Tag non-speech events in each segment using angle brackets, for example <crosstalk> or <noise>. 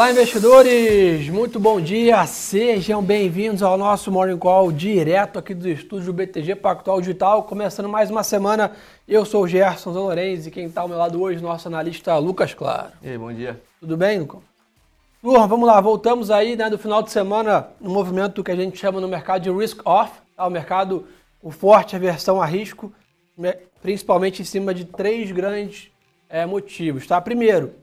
Olá, investidores! Muito bom dia! Sejam bem-vindos ao nosso Morning Call direto aqui do estúdio do BTG Pactual Digital. Começando mais uma semana, eu sou o Gerson Zanorenz e quem está ao meu lado hoje, nosso analista Lucas Claro. E aí, bom dia. Tudo bem, Lucas? Turma, vamos lá, voltamos aí né, do final de semana no movimento que a gente chama no mercado de risk off, tá? o mercado com forte aversão a risco, principalmente em cima de três grandes é, motivos. Tá? Primeiro,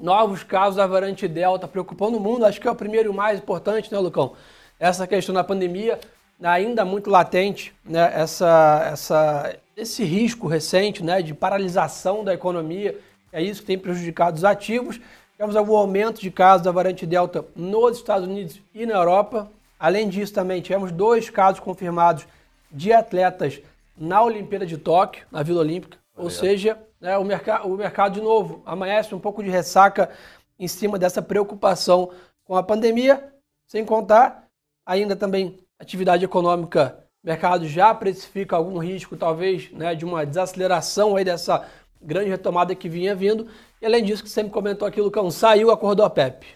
novos casos da variante Delta preocupando o mundo, acho que é o primeiro e o mais importante, né, Lucão? Essa questão da pandemia ainda muito latente, né? Essa, essa, esse risco recente né, de paralisação da economia, é isso que tem prejudicado os ativos. Temos algum aumento de casos da variante Delta nos Estados Unidos e na Europa. Além disso, também tivemos dois casos confirmados de atletas na Olimpíada de Tóquio, na Vila Olímpica. Ou seja, né, o, merc o mercado, de novo, amanhece um pouco de ressaca em cima dessa preocupação com a pandemia, sem contar ainda também atividade econômica. O mercado já precifica algum risco, talvez, né, de uma desaceleração aí dessa grande retomada que vinha vindo. E além disso, que sempre comentou aqui, Lucão, saiu, acordou a Pepe.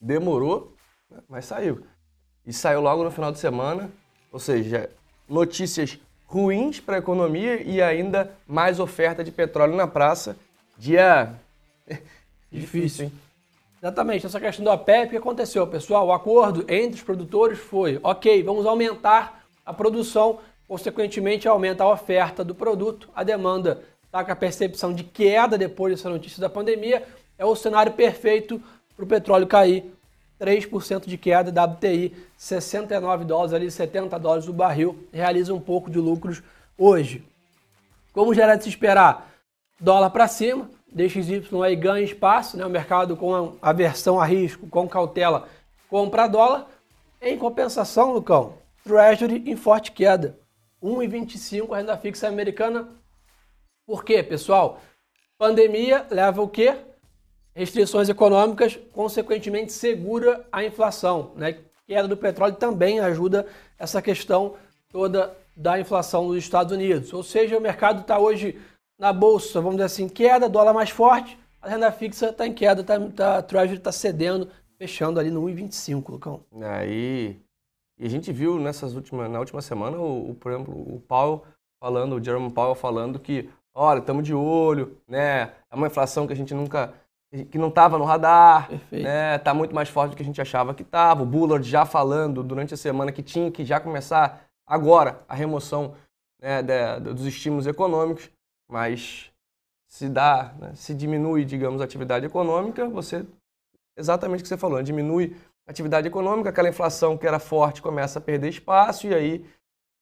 Demorou, mas saiu. E saiu logo no final de semana, ou seja, notícias ruins para a economia e ainda mais oferta de petróleo na praça. Dia <laughs> difícil, hein? Exatamente, essa questão do OPEP, o que aconteceu, pessoal? O acordo entre os produtores foi, ok, vamos aumentar a produção, consequentemente aumenta a oferta do produto, a demanda está com a percepção de queda depois dessa notícia da pandemia, é o cenário perfeito para o petróleo cair 3% de queda, WTI 69 dólares ali, 70 dólares o barril, realiza um pouco de lucros hoje. Como já era de se esperar, dólar para cima, DXY aí ganha espaço, né? o mercado com aversão a risco, com cautela, compra dólar. Em compensação, Lucão, Treasury em forte queda, 1,25 a renda fixa americana. Por quê, pessoal? Pandemia leva o quê? Restrições econômicas, consequentemente segura a inflação. Né? Queda do petróleo também ajuda essa questão toda da inflação nos Estados Unidos. Ou seja, o mercado está hoje na bolsa, vamos dizer assim, queda, dólar mais forte, a renda fixa está em queda, tá, tá, a Treasury está cedendo, fechando ali no 1,25, Lucão. Aí, e a gente viu nessas últimas, na última semana, o, o, por exemplo, o Powell falando, o Jerome Powell falando que, olha, estamos de olho, né? É uma inflação que a gente nunca que não estava no radar, Perfeito. né? Tá muito mais forte do que a gente achava que estava. O Bullard já falando durante a semana que tinha que já começar agora a remoção né, dos estímulos econômicos, mas se dá, né, se diminui, digamos, a atividade econômica, você exatamente o que você falou, né, diminui a atividade econômica, aquela inflação que era forte começa a perder espaço e aí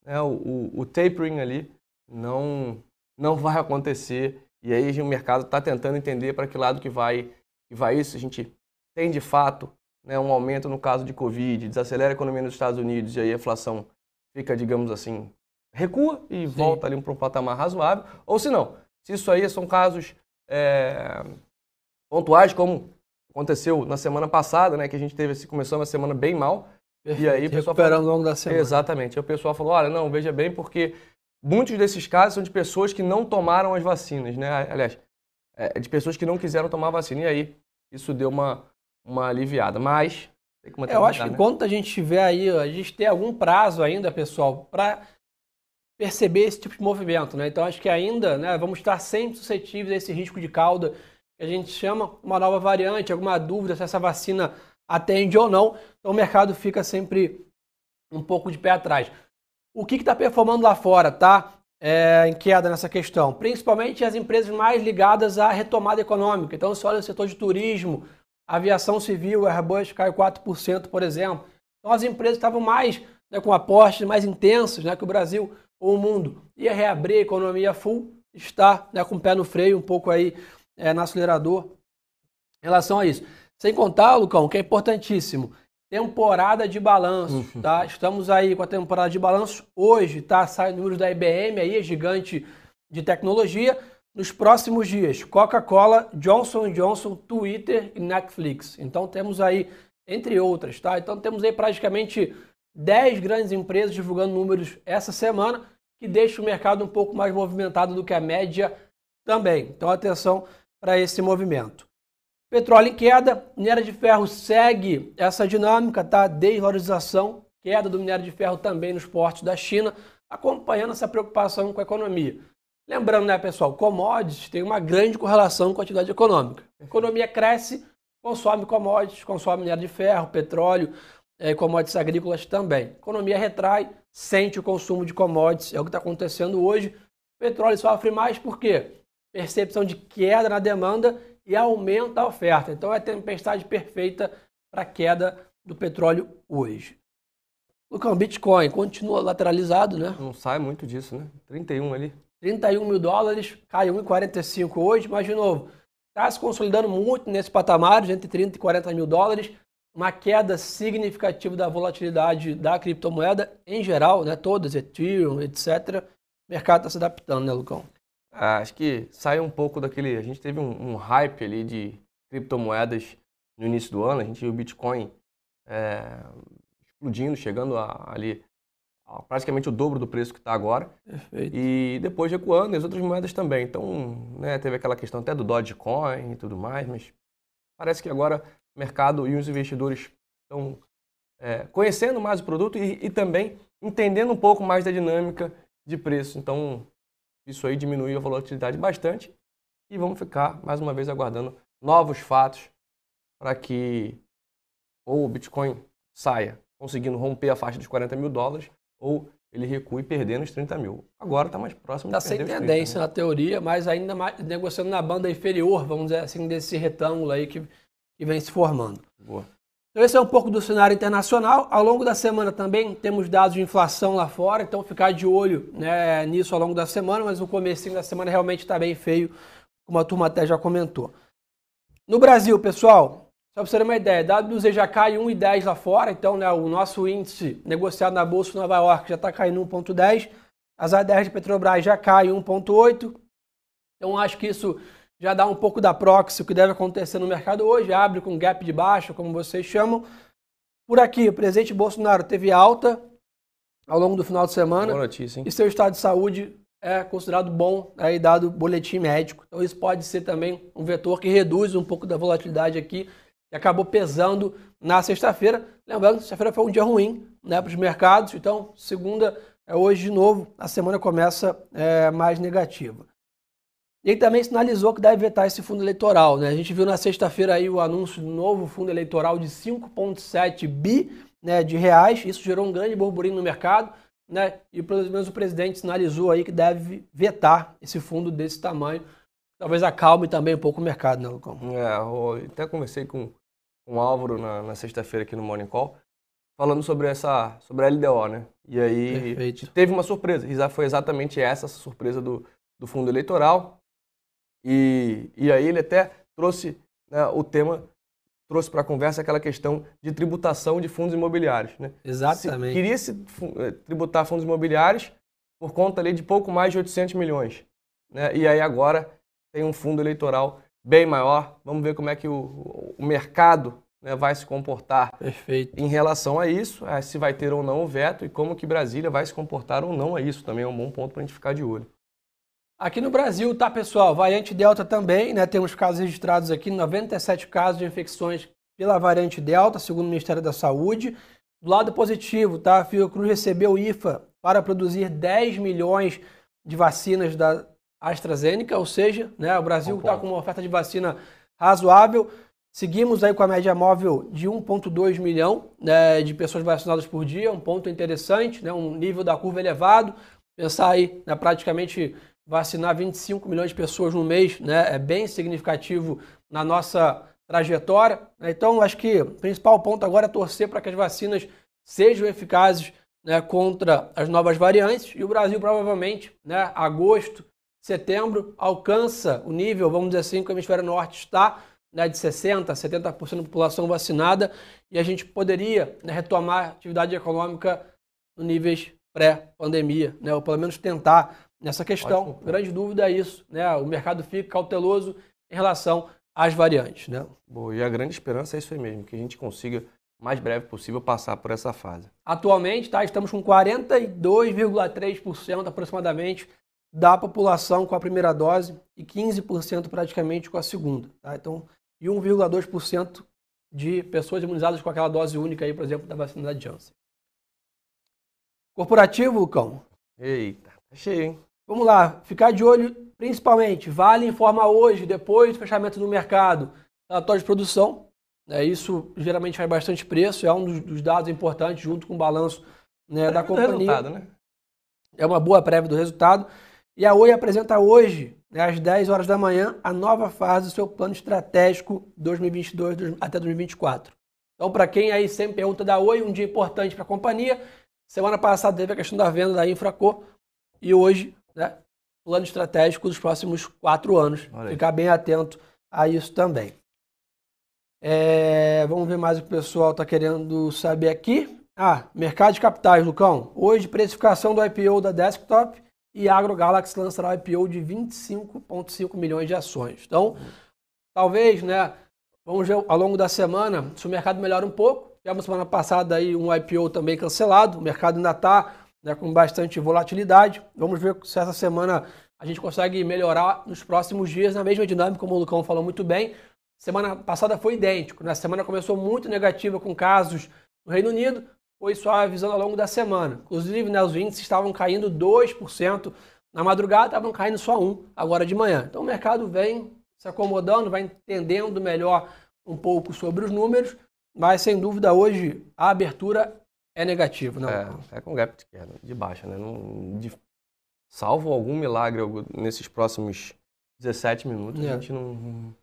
né, o, o, o tapering ali não não vai acontecer e aí o mercado está tentando entender para que lado que vai, que vai isso. A gente tem de fato né, um aumento no caso de Covid, desacelera a economia nos Estados Unidos e aí a inflação fica, digamos assim, recua e Sim. volta ali para um patamar razoável. Ou se não, se isso aí são casos é, pontuais, como aconteceu na semana passada, né, que a gente teve começou uma semana bem mal. Perfeito. E aí o pessoal recuperando ao longo da semana. Exatamente. Aí o pessoal falou: olha, não, veja bem, porque Muitos desses casos são de pessoas que não tomaram as vacinas, né? Aliás, é, de pessoas que não quiseram tomar a vacina. E aí, isso deu uma, uma aliviada. Mas. É, eu acho que né? enquanto a gente tiver aí, a gente tem algum prazo ainda, pessoal, para perceber esse tipo de movimento, né? Então acho que ainda, né, vamos estar sempre suscetíveis a esse risco de cauda que a gente chama uma nova variante, alguma dúvida se essa vacina atende ou não. Então o mercado fica sempre um pouco de pé atrás. O que está performando lá fora, tá? É, em queda nessa questão, principalmente as empresas mais ligadas à retomada econômica. Então, se olha o setor de turismo, aviação civil, Airbus caiu 4%, por exemplo. Então, as empresas estavam mais né, com apostes mais intensos né, que o Brasil ou o mundo. Ia reabrir a economia full, está né, com o pé no freio, um pouco aí é, no acelerador em relação a isso. Sem contar, Lucão, que é importantíssimo, temporada de balanço, uhum. tá? Estamos aí com a temporada de balanço. Hoje, tá? Sai números da IBM aí, gigante de tecnologia. Nos próximos dias, Coca-Cola, Johnson Johnson, Twitter e Netflix. Então temos aí, entre outras, tá? Então temos aí praticamente 10 grandes empresas divulgando números essa semana, que deixa o mercado um pouco mais movimentado do que a média também. Então atenção para esse movimento. Petróleo em queda, minério de ferro segue essa dinâmica, tá? Desvalorização, queda do minério de ferro também nos portos da China, acompanhando essa preocupação com a economia. Lembrando, né, pessoal, commodities tem uma grande correlação com a atividade econômica. A economia cresce, consome commodities, consome minério de ferro, petróleo, é, commodities agrícolas também. A economia retrai, sente o consumo de commodities, é o que está acontecendo hoje. O petróleo sofre mais por quê? Percepção de queda na demanda e aumenta a oferta. Então é a tempestade perfeita para a queda do petróleo hoje. Lucão, Bitcoin continua lateralizado, né? Não sai muito disso, né? 31 ali. 31 mil dólares, cai 1,45 hoje, mas de novo, está se consolidando muito nesse patamar, entre 30 e 40 mil dólares uma queda significativa da volatilidade da criptomoeda em geral, né? Todas, Ethereum, etc. O mercado está se adaptando, né, Lucão? Ah, acho que sai um pouco daquele. A gente teve um, um, hype ali de criptomoedas no início do ano. A gente viu o Bitcoin é, explodindo, chegando a, ali a praticamente o dobro do preço que está agora. Perfeito. E depois recuando, e as outras moedas também. Então, né, teve aquela questão até do Dogecoin e tudo mais, mas parece que agora mercado e os investidores estão é, conhecendo mais o produto e, e, também entendendo um pouco mais da dinâmica de preço. Então, isso aí diminui a volatilidade bastante e vamos ficar, mais uma vez, aguardando novos fatos para que ou o Bitcoin saia conseguindo romper a faixa dos 40 mil dólares ou ele recue perdendo os 30 mil. Agora está mais próximo Está sem tendência 30, né? na teoria, mas ainda mais, negociando na banda inferior, vamos dizer assim, desse retângulo aí que que vem se formando. Boa. Então esse é um pouco do cenário internacional. Ao longo da semana também temos dados de inflação lá fora, então ficar de olho né, nisso ao longo da semana, mas o começo da semana realmente está bem feio, como a turma até já comentou. No Brasil, pessoal, só para você ter uma ideia, WZ já cai 1,10 lá fora, então né, o nosso índice negociado na Bolsa de Nova York já está caindo 1,10, as ADRs de Petrobras já cai 1,8, então acho que isso já dá um pouco da proxy, o que deve acontecer no mercado hoje, abre com gap de baixo, como vocês chamam. Por aqui, o presidente Bolsonaro teve alta ao longo do final de semana. Boa notícia, hein? E seu estado de saúde é considerado bom, aí dado o boletim médico. Então isso pode ser também um vetor que reduz um pouco da volatilidade aqui, que acabou pesando na sexta-feira. Lembrando que sexta-feira foi um dia ruim né, para os mercados, então segunda é hoje de novo, a semana começa é, mais negativa. E ele também sinalizou que deve vetar esse fundo eleitoral. Né? A gente viu na sexta-feira aí o anúncio do novo fundo eleitoral de 5,7 bi né, de reais. Isso gerou um grande burburinho no mercado. Né? E pelo menos o presidente sinalizou aí que deve vetar esse fundo desse tamanho. Talvez acalme também um pouco o mercado, né, Lucão? É, eu até conversei com, com o Álvaro na, na sexta-feira aqui no Morning Call, falando sobre essa sobre a LDO, né? E aí Perfeito. teve uma surpresa. Foi exatamente essa, essa surpresa do, do fundo eleitoral. E, e aí ele até trouxe né, o tema, trouxe para a conversa aquela questão de tributação de fundos imobiliários. Né? Exatamente. queria se eh, tributar fundos imobiliários por conta ali de pouco mais de 800 milhões. Né? E aí agora tem um fundo eleitoral bem maior. Vamos ver como é que o, o mercado né, vai se comportar Perfeito. em relação a isso, eh, se vai ter ou não o veto e como que Brasília vai se comportar ou não a isso. Também é um bom ponto para a gente ficar de olho. Aqui no Brasil, tá, pessoal? Variante Delta também, né? Temos casos registrados aqui, 97 casos de infecções pela variante Delta, segundo o Ministério da Saúde. Do lado positivo, tá? A Fiocruz recebeu IFA para produzir 10 milhões de vacinas da AstraZeneca, ou seja, né, o Brasil está com uma oferta de vacina razoável. Seguimos aí com a média móvel de 1,2 milhão né, de pessoas vacinadas por dia, um ponto interessante, né, um nível da curva elevado. Pensar aí, né, praticamente vacinar 25 milhões de pessoas no mês né, é bem significativo na nossa trajetória. Né? Então, acho que o principal ponto agora é torcer para que as vacinas sejam eficazes né, contra as novas variantes e o Brasil provavelmente, né, agosto, setembro, alcança o nível, vamos dizer assim, que o hemisfério norte está, né, de 60%, 70% da população vacinada e a gente poderia né, retomar a atividade econômica no níveis pré-pandemia, né, ou pelo menos tentar nessa questão. Grande dúvida é isso, né? O mercado fica cauteloso em relação às variantes, né? Boa, e a grande esperança é isso aí mesmo, que a gente consiga o mais breve possível passar por essa fase. Atualmente, tá, estamos com 42,3% aproximadamente da população com a primeira dose e 15% praticamente com a segunda, tá? Então, e 1,2% de pessoas imunizadas com aquela dose única aí, por exemplo, da vacina da Janssen. Corporativo, Lucão? Eita, tá cheio, hein? Vamos lá, ficar de olho principalmente. Vale informa hoje, depois do fechamento do mercado, relatório de produção. É, isso geralmente faz bastante preço, é um dos, dos dados importantes junto com o balanço né, da companhia. Né? É uma boa prévia do resultado. E a Oi apresenta hoje, né, às 10 horas da manhã, a nova fase do seu plano estratégico 2022 até 2024. Então, para quem aí sempre pergunta da Oi, um dia importante para a companhia. Semana passada teve a questão da venda da Infracor e hoje, né, plano estratégico dos próximos quatro anos. Ficar bem atento a isso também. É, vamos ver mais o que o pessoal está querendo saber aqui. Ah, mercado de capitais, Lucão. Hoje, precificação do IPO da Desktop e AgroGalaxy lançará o IPO de 25,5 milhões de ações. Então, talvez, né, vamos ver ao longo da semana se o mercado melhora um pouco. Tivemos semana passada aí um IPO também cancelado, o mercado ainda está né, com bastante volatilidade. Vamos ver se essa semana a gente consegue melhorar nos próximos dias na mesma dinâmica, como o Lucão falou muito bem. Semana passada foi idêntico, né? A semana começou muito negativa com casos no Reino Unido, foi suavizando ao longo da semana. Inclusive, né, os índices estavam caindo 2%, na madrugada estavam caindo só 1% agora de manhã. Então o mercado vem se acomodando, vai entendendo melhor um pouco sobre os números, mas sem dúvida hoje a abertura é negativa. Não? É, é com gap de queda, de baixa. Né? Não, de, salvo algum milagre nesses próximos 17 minutos, é. a gente não...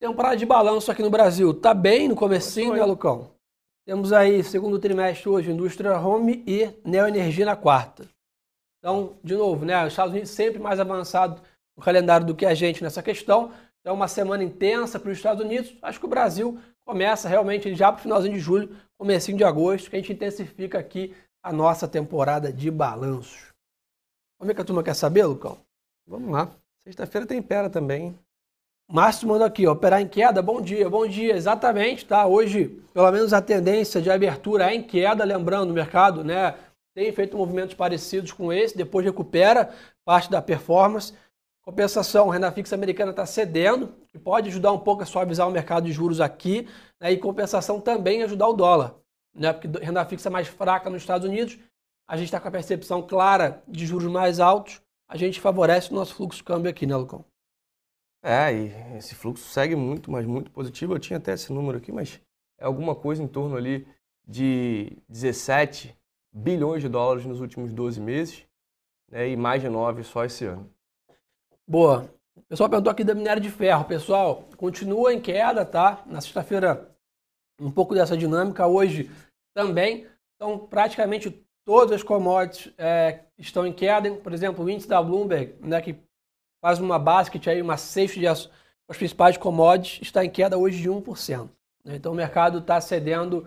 Temporada de balanço aqui no Brasil. Tá bem no comecinho, né, Lucão? Temos aí, segundo trimestre hoje, indústria home e neoenergia na quarta. Então, de novo, né, os Estados Unidos sempre mais avançado no calendário do que a gente nessa questão. Então, uma semana intensa para os Estados Unidos. Acho que o Brasil começa realmente já para o finalzinho de julho, comecinho de agosto, que a gente intensifica aqui a nossa temporada de balanços. Como é que a turma quer saber, Lucão? Vamos lá. Sexta-feira tem pera também. Márcio mandou aqui, operar em queda, bom dia, bom dia, exatamente, tá? Hoje, pelo menos a tendência de abertura é em queda, lembrando, o mercado, né, tem feito movimentos parecidos com esse, depois recupera parte da performance. Compensação, renda fixa americana está cedendo, que pode ajudar um pouco a suavizar o mercado de juros aqui, né, e compensação também ajudar o dólar, né, porque renda fixa mais fraca nos Estados Unidos, a gente está com a percepção clara de juros mais altos, a gente favorece o nosso fluxo de câmbio aqui, né, Lucão? É, e esse fluxo segue muito, mas muito positivo. Eu tinha até esse número aqui, mas é alguma coisa em torno ali de 17 bilhões de dólares nos últimos 12 meses né, e mais de 9 só esse ano. Boa. O pessoal perguntou aqui da minério de ferro. Pessoal, continua em queda, tá? Na sexta-feira, um pouco dessa dinâmica. Hoje também. Então, praticamente todas as commodities é, estão em queda. Por exemplo, o índice da Bloomberg, né, que faz uma basket aí, uma safe de as principais commodities, está em queda hoje de 1%. Né? Então o mercado está cedendo,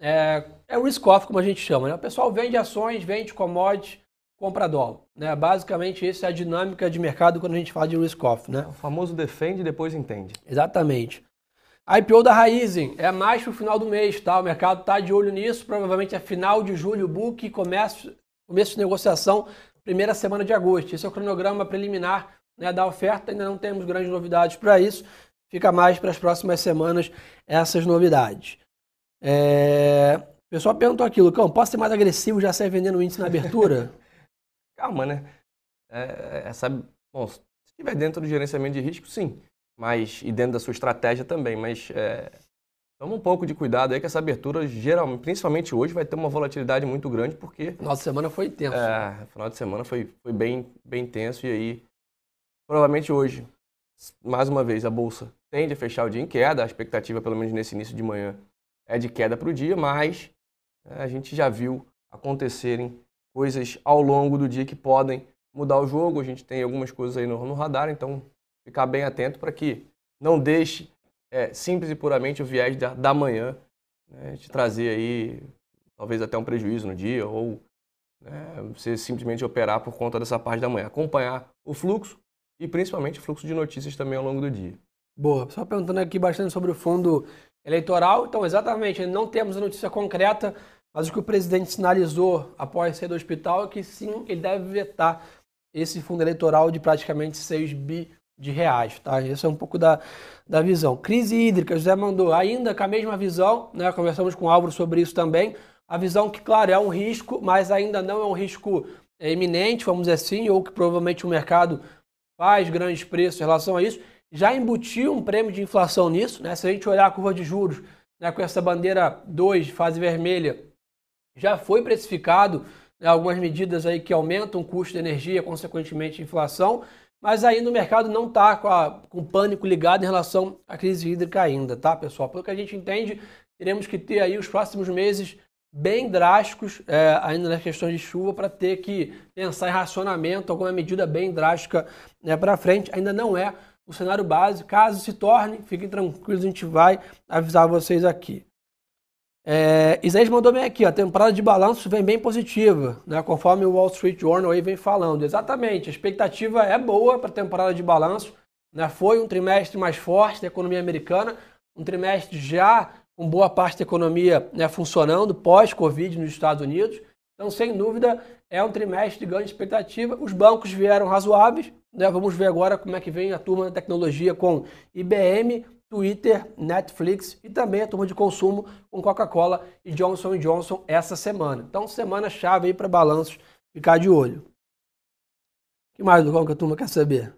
é, é risk-off, como a gente chama. Né? O pessoal vende ações, vende commodities, compra dólar. Né? Basicamente, essa é a dinâmica de mercado quando a gente fala de risk-off. Né? O famoso defende e depois entende. Exatamente. A IPO da Raizen é mais para o final do mês, tá? O mercado está de olho nisso. Provavelmente é final de julho, o book, começo, começo de negociação, primeira semana de agosto. Esse é o cronograma preliminar né, da oferta, ainda não temos grandes novidades para isso. Fica mais para as próximas semanas essas novidades. É... O pessoal perguntou aqui, Lucão, posso ser mais agressivo já sair vendendo índice na abertura? <laughs> Calma, né? É, é, sabe, bom, se estiver dentro do gerenciamento de risco, sim. Mas, e dentro da sua estratégia também, mas é, toma um pouco de cuidado aí que essa abertura, geralmente, principalmente hoje, vai ter uma volatilidade muito grande, porque... Final de semana foi tenso. É, final de semana foi, foi bem, bem tenso e aí Provavelmente hoje, mais uma vez, a bolsa tende a fechar o dia em queda. A expectativa, pelo menos nesse início de manhã, é de queda para o dia, mas é, a gente já viu acontecerem coisas ao longo do dia que podem mudar o jogo. A gente tem algumas coisas aí no, no radar, então ficar bem atento para que não deixe é, simples e puramente o viés da, da manhã né, te trazer aí talvez até um prejuízo no dia ou né, você simplesmente operar por conta dessa parte da manhã. Acompanhar o fluxo, e principalmente fluxo de notícias também ao longo do dia. Boa. Só perguntando aqui bastante sobre o fundo eleitoral. Então, exatamente, não temos a notícia concreta, mas o que o presidente sinalizou após sair do hospital é que sim, ele deve vetar esse fundo eleitoral de praticamente 6 bi de reais, tá? Esse é um pouco da, da visão. Crise hídrica, José mandou ainda com a mesma visão, né? Conversamos com o Álvaro sobre isso também. A visão que, claro, é um risco, mas ainda não é um risco é, iminente, vamos dizer assim, ou que provavelmente o mercado faz grandes preços em relação a isso. Já embutiu um prêmio de inflação nisso, né? Se a gente olhar a curva de juros né, com essa bandeira 2, fase vermelha, já foi precificado né, algumas medidas aí que aumentam o custo de energia, consequentemente inflação, mas ainda o mercado não está com, com pânico ligado em relação à crise hídrica ainda, tá, pessoal? Pelo que a gente entende, teremos que ter aí os próximos meses bem drásticos é, ainda nas questões de chuva para ter que pensar em racionamento, alguma medida bem drástica né, para frente. Ainda não é o cenário base. Caso se torne, fiquem tranquilos, a gente vai avisar vocês aqui. É, Isaías mandou bem aqui, ó, a temporada de balanço vem bem positiva, né, conforme o Wall Street Journal aí vem falando. Exatamente, a expectativa é boa para a temporada de balanço. Né, foi um trimestre mais forte da economia americana, um trimestre já com boa parte da economia né, funcionando pós-Covid nos Estados Unidos. Então, sem dúvida, é um trimestre de grande expectativa. Os bancos vieram razoáveis. Né? Vamos ver agora como é que vem a turma da tecnologia com IBM, Twitter, Netflix e também a turma de consumo com Coca-Cola e Johnson Johnson essa semana. Então, semana chave aí para balanços, ficar de olho. O que mais, Lucão, que a turma quer saber?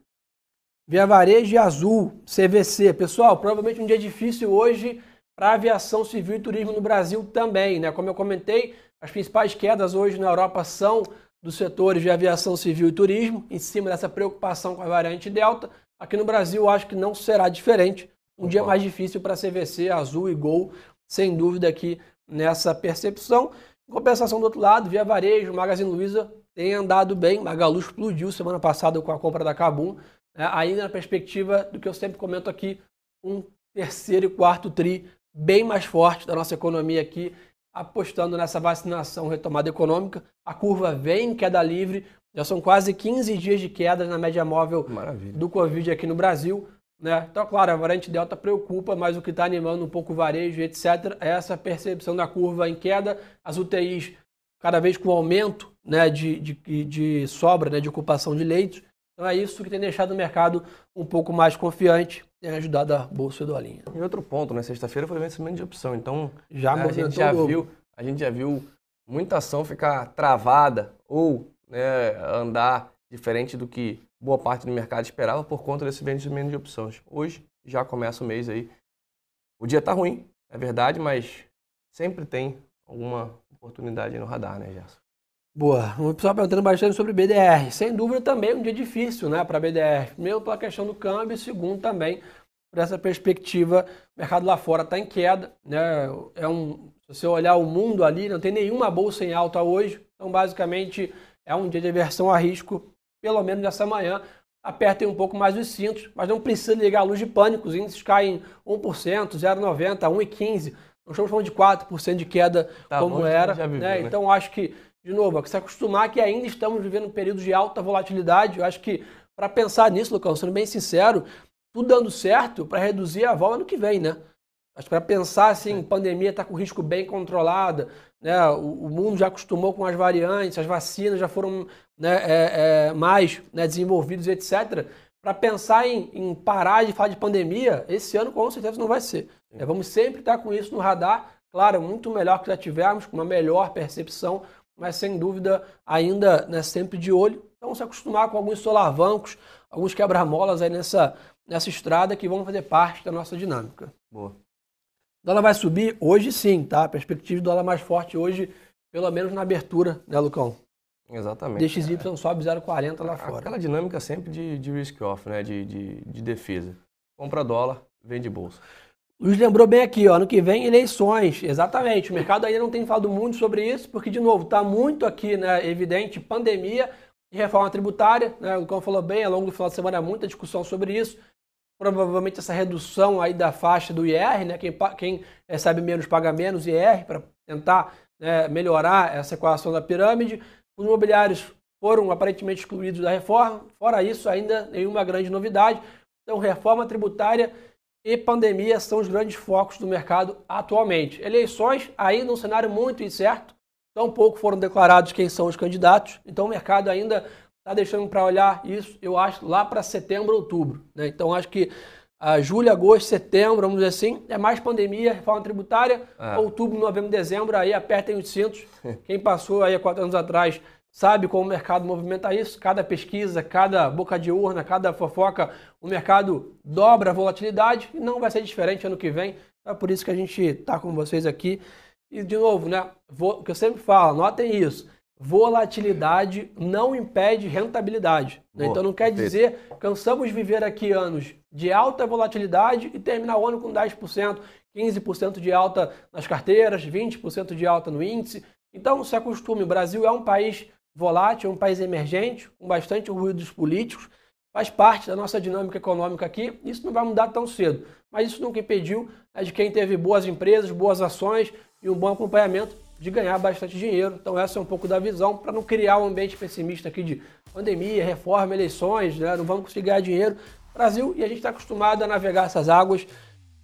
Via Varejo e Azul, CVC. Pessoal, provavelmente um dia difícil hoje para aviação civil e turismo no Brasil também. Né? Como eu comentei, as principais quedas hoje na Europa são dos setores de aviação civil e turismo, em cima dessa preocupação com a variante Delta. Aqui no Brasil, acho que não será diferente um dia mais difícil para CVC, Azul e Gol, sem dúvida aqui nessa percepção. Em compensação do outro lado, Via Varejo, Magazine Luiza tem andado bem. Magalu explodiu semana passada com a compra da Cabum. Né? Ainda na perspectiva do que eu sempre comento aqui, um terceiro e quarto tri bem mais forte da nossa economia aqui, apostando nessa vacinação retomada econômica. A curva vem em queda livre, já são quase 15 dias de queda na média móvel Maravilha. do Covid aqui no Brasil. Né? Então, claro, a variante Delta preocupa, mas o que está animando um pouco o varejo, etc., é essa percepção da curva em queda, as UTIs cada vez com aumento né, de, de, de sobra, né, de ocupação de leitos. Então é isso que tem deixado o mercado um pouco mais confiante e ajudado a Bolsa do Alinha. E outro ponto, né? Sexta-feira foi vencimento de opção, então já né, a gente já viu, a gente já viu muita ação ficar travada ou né, andar diferente do que boa parte do mercado esperava por conta desse vencimento de opções. Hoje já começa o mês aí. O dia tá ruim, é verdade, mas sempre tem alguma oportunidade no radar, né, Gerson? Boa. O pessoal perguntando bastante sobre BDR. Sem dúvida também um dia difícil né, para BDR. Primeiro pela questão do câmbio, segundo também por essa perspectiva. O mercado lá fora está em queda. Né? É um, se você olhar o mundo ali, não tem nenhuma bolsa em alta hoje. Então, basicamente, é um dia de aversão a risco pelo menos nessa manhã, apertem um pouco mais os cintos, mas não precisa ligar a luz de pânico, os índices caem 1%, 0,90%, 1,15%, não estamos falando de 4% de queda tá, como era. Viveu, né? Né? Então acho que, de novo, é que se acostumar que ainda estamos vivendo um período de alta volatilidade, eu acho que para pensar nisso, Lucão, sendo bem sincero, tudo dando certo para reduzir a vol ano que vem, né? Acho que para pensar assim, pandemia está com risco bem controlada, né? O, o, mundo já acostumou com as variantes, as vacinas já foram né, é, é, mais né, desenvolvidos, etc. Para pensar em, em, parar de falar de pandemia, esse ano com certeza não vai ser. É, vamos sempre estar com isso no radar, claro, muito melhor que já tivemos, com uma melhor percepção, mas sem dúvida ainda né, sempre de olho. Então se acostumar com alguns solavancos, alguns quebra-molas aí nessa, nessa estrada que vão fazer parte da nossa dinâmica. Boa. O dólar vai subir hoje sim, tá? Perspectiva do dólar mais forte hoje, pelo menos na abertura, né, Lucão? Exatamente. DXY é. sobe 0,40 lá fora. Aquela dinâmica sempre de, de risk-off, né? De, de, de, defesa. Compra dólar, vende bolsa. Luiz lembrou bem aqui, ó, ano que vem eleições. Exatamente. O mercado ainda não tem falado muito sobre isso, porque, de novo, está muito aqui, né, evidente, pandemia e reforma tributária. Né? O Lucão falou bem, ao longo do final de semana, muita discussão sobre isso provavelmente essa redução aí da faixa do IR, né? Quem, quem recebe menos paga menos IR para tentar né, melhorar essa equação da pirâmide. Os imobiliários foram aparentemente excluídos da reforma. Fora isso, ainda nenhuma grande novidade. Então, reforma tributária e pandemia são os grandes focos do mercado atualmente. Eleições ainda um cenário muito incerto. Tão pouco foram declarados quem são os candidatos. Então, o mercado ainda está deixando para olhar isso, eu acho, lá para setembro, outubro. Né? Então acho que a julho, agosto, setembro, vamos dizer assim, é mais pandemia, reforma tributária, é. outubro, novembro, dezembro, aí apertem os cintos. <laughs> Quem passou aí há quatro anos atrás sabe como o mercado movimenta isso. Cada pesquisa, cada boca de urna, cada fofoca, o mercado dobra a volatilidade e não vai ser diferente ano que vem. É por isso que a gente está com vocês aqui. E, de novo, né, o que eu sempre falo, notem isso. Volatilidade não impede rentabilidade. Né? Boa, então não quer dizer cansamos de viver aqui anos de alta volatilidade e terminar o ano com 10%, 15% de alta nas carteiras, 20% de alta no índice. Então se acostume, o Brasil é um país volátil, é um país emergente, com bastante ruídos políticos, faz parte da nossa dinâmica econômica aqui. Isso não vai mudar tão cedo, mas isso nunca impediu né, de quem teve boas empresas, boas ações e um bom acompanhamento de ganhar bastante dinheiro. Então essa é um pouco da visão para não criar um ambiente pessimista aqui de pandemia, reforma, eleições, né? não vamos conseguir ganhar dinheiro. Brasil e a gente está acostumado a navegar essas águas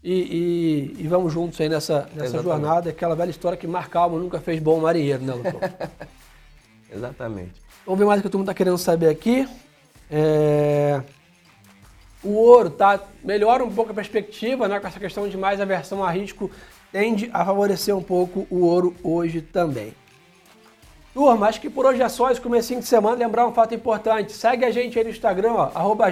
e, e, e vamos juntos aí nessa, nessa jornada. Aquela velha história que Mar Calmo nunca fez bom marinheiro, né, Lucão? <laughs> Exatamente. Vamos ver mais o que todo mundo está querendo saber aqui. É... O ouro tá melhora um pouco a perspectiva, né? Com essa questão de mais aversão a risco tende a favorecer um pouco o ouro hoje também. Turma, acho que por hoje é só esse comecinho de semana. Lembrar um fato importante. Segue a gente aí no Instagram, ó, arroba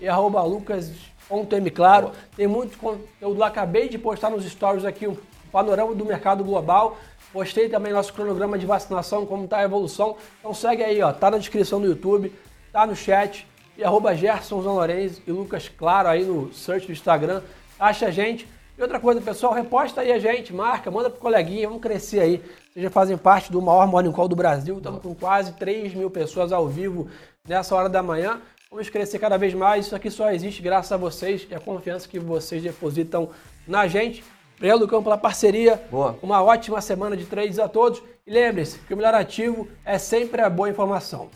e arroba lucas.mclaro. Tem muito conteúdo lá. Acabei de postar nos stories aqui um panorama do mercado global. Postei também nosso cronograma de vacinação, como está a evolução. Então segue aí, ó. Tá na descrição do YouTube, tá no chat. E arroba e Lucas Claro aí no search do Instagram. Acha a gente. E outra coisa, pessoal, reposta aí a gente, marca, manda pro coleguinha, vamos crescer aí. Vocês já fazem parte do maior Morning Call do Brasil, estamos com quase 3 mil pessoas ao vivo nessa hora da manhã. Vamos crescer cada vez mais, isso aqui só existe graças a vocês e a confiança que vocês depositam na gente. Obrigado, Lucão, pela parceria. Boa. Uma ótima semana de trades a todos. E lembre-se que o melhor ativo é sempre a boa informação.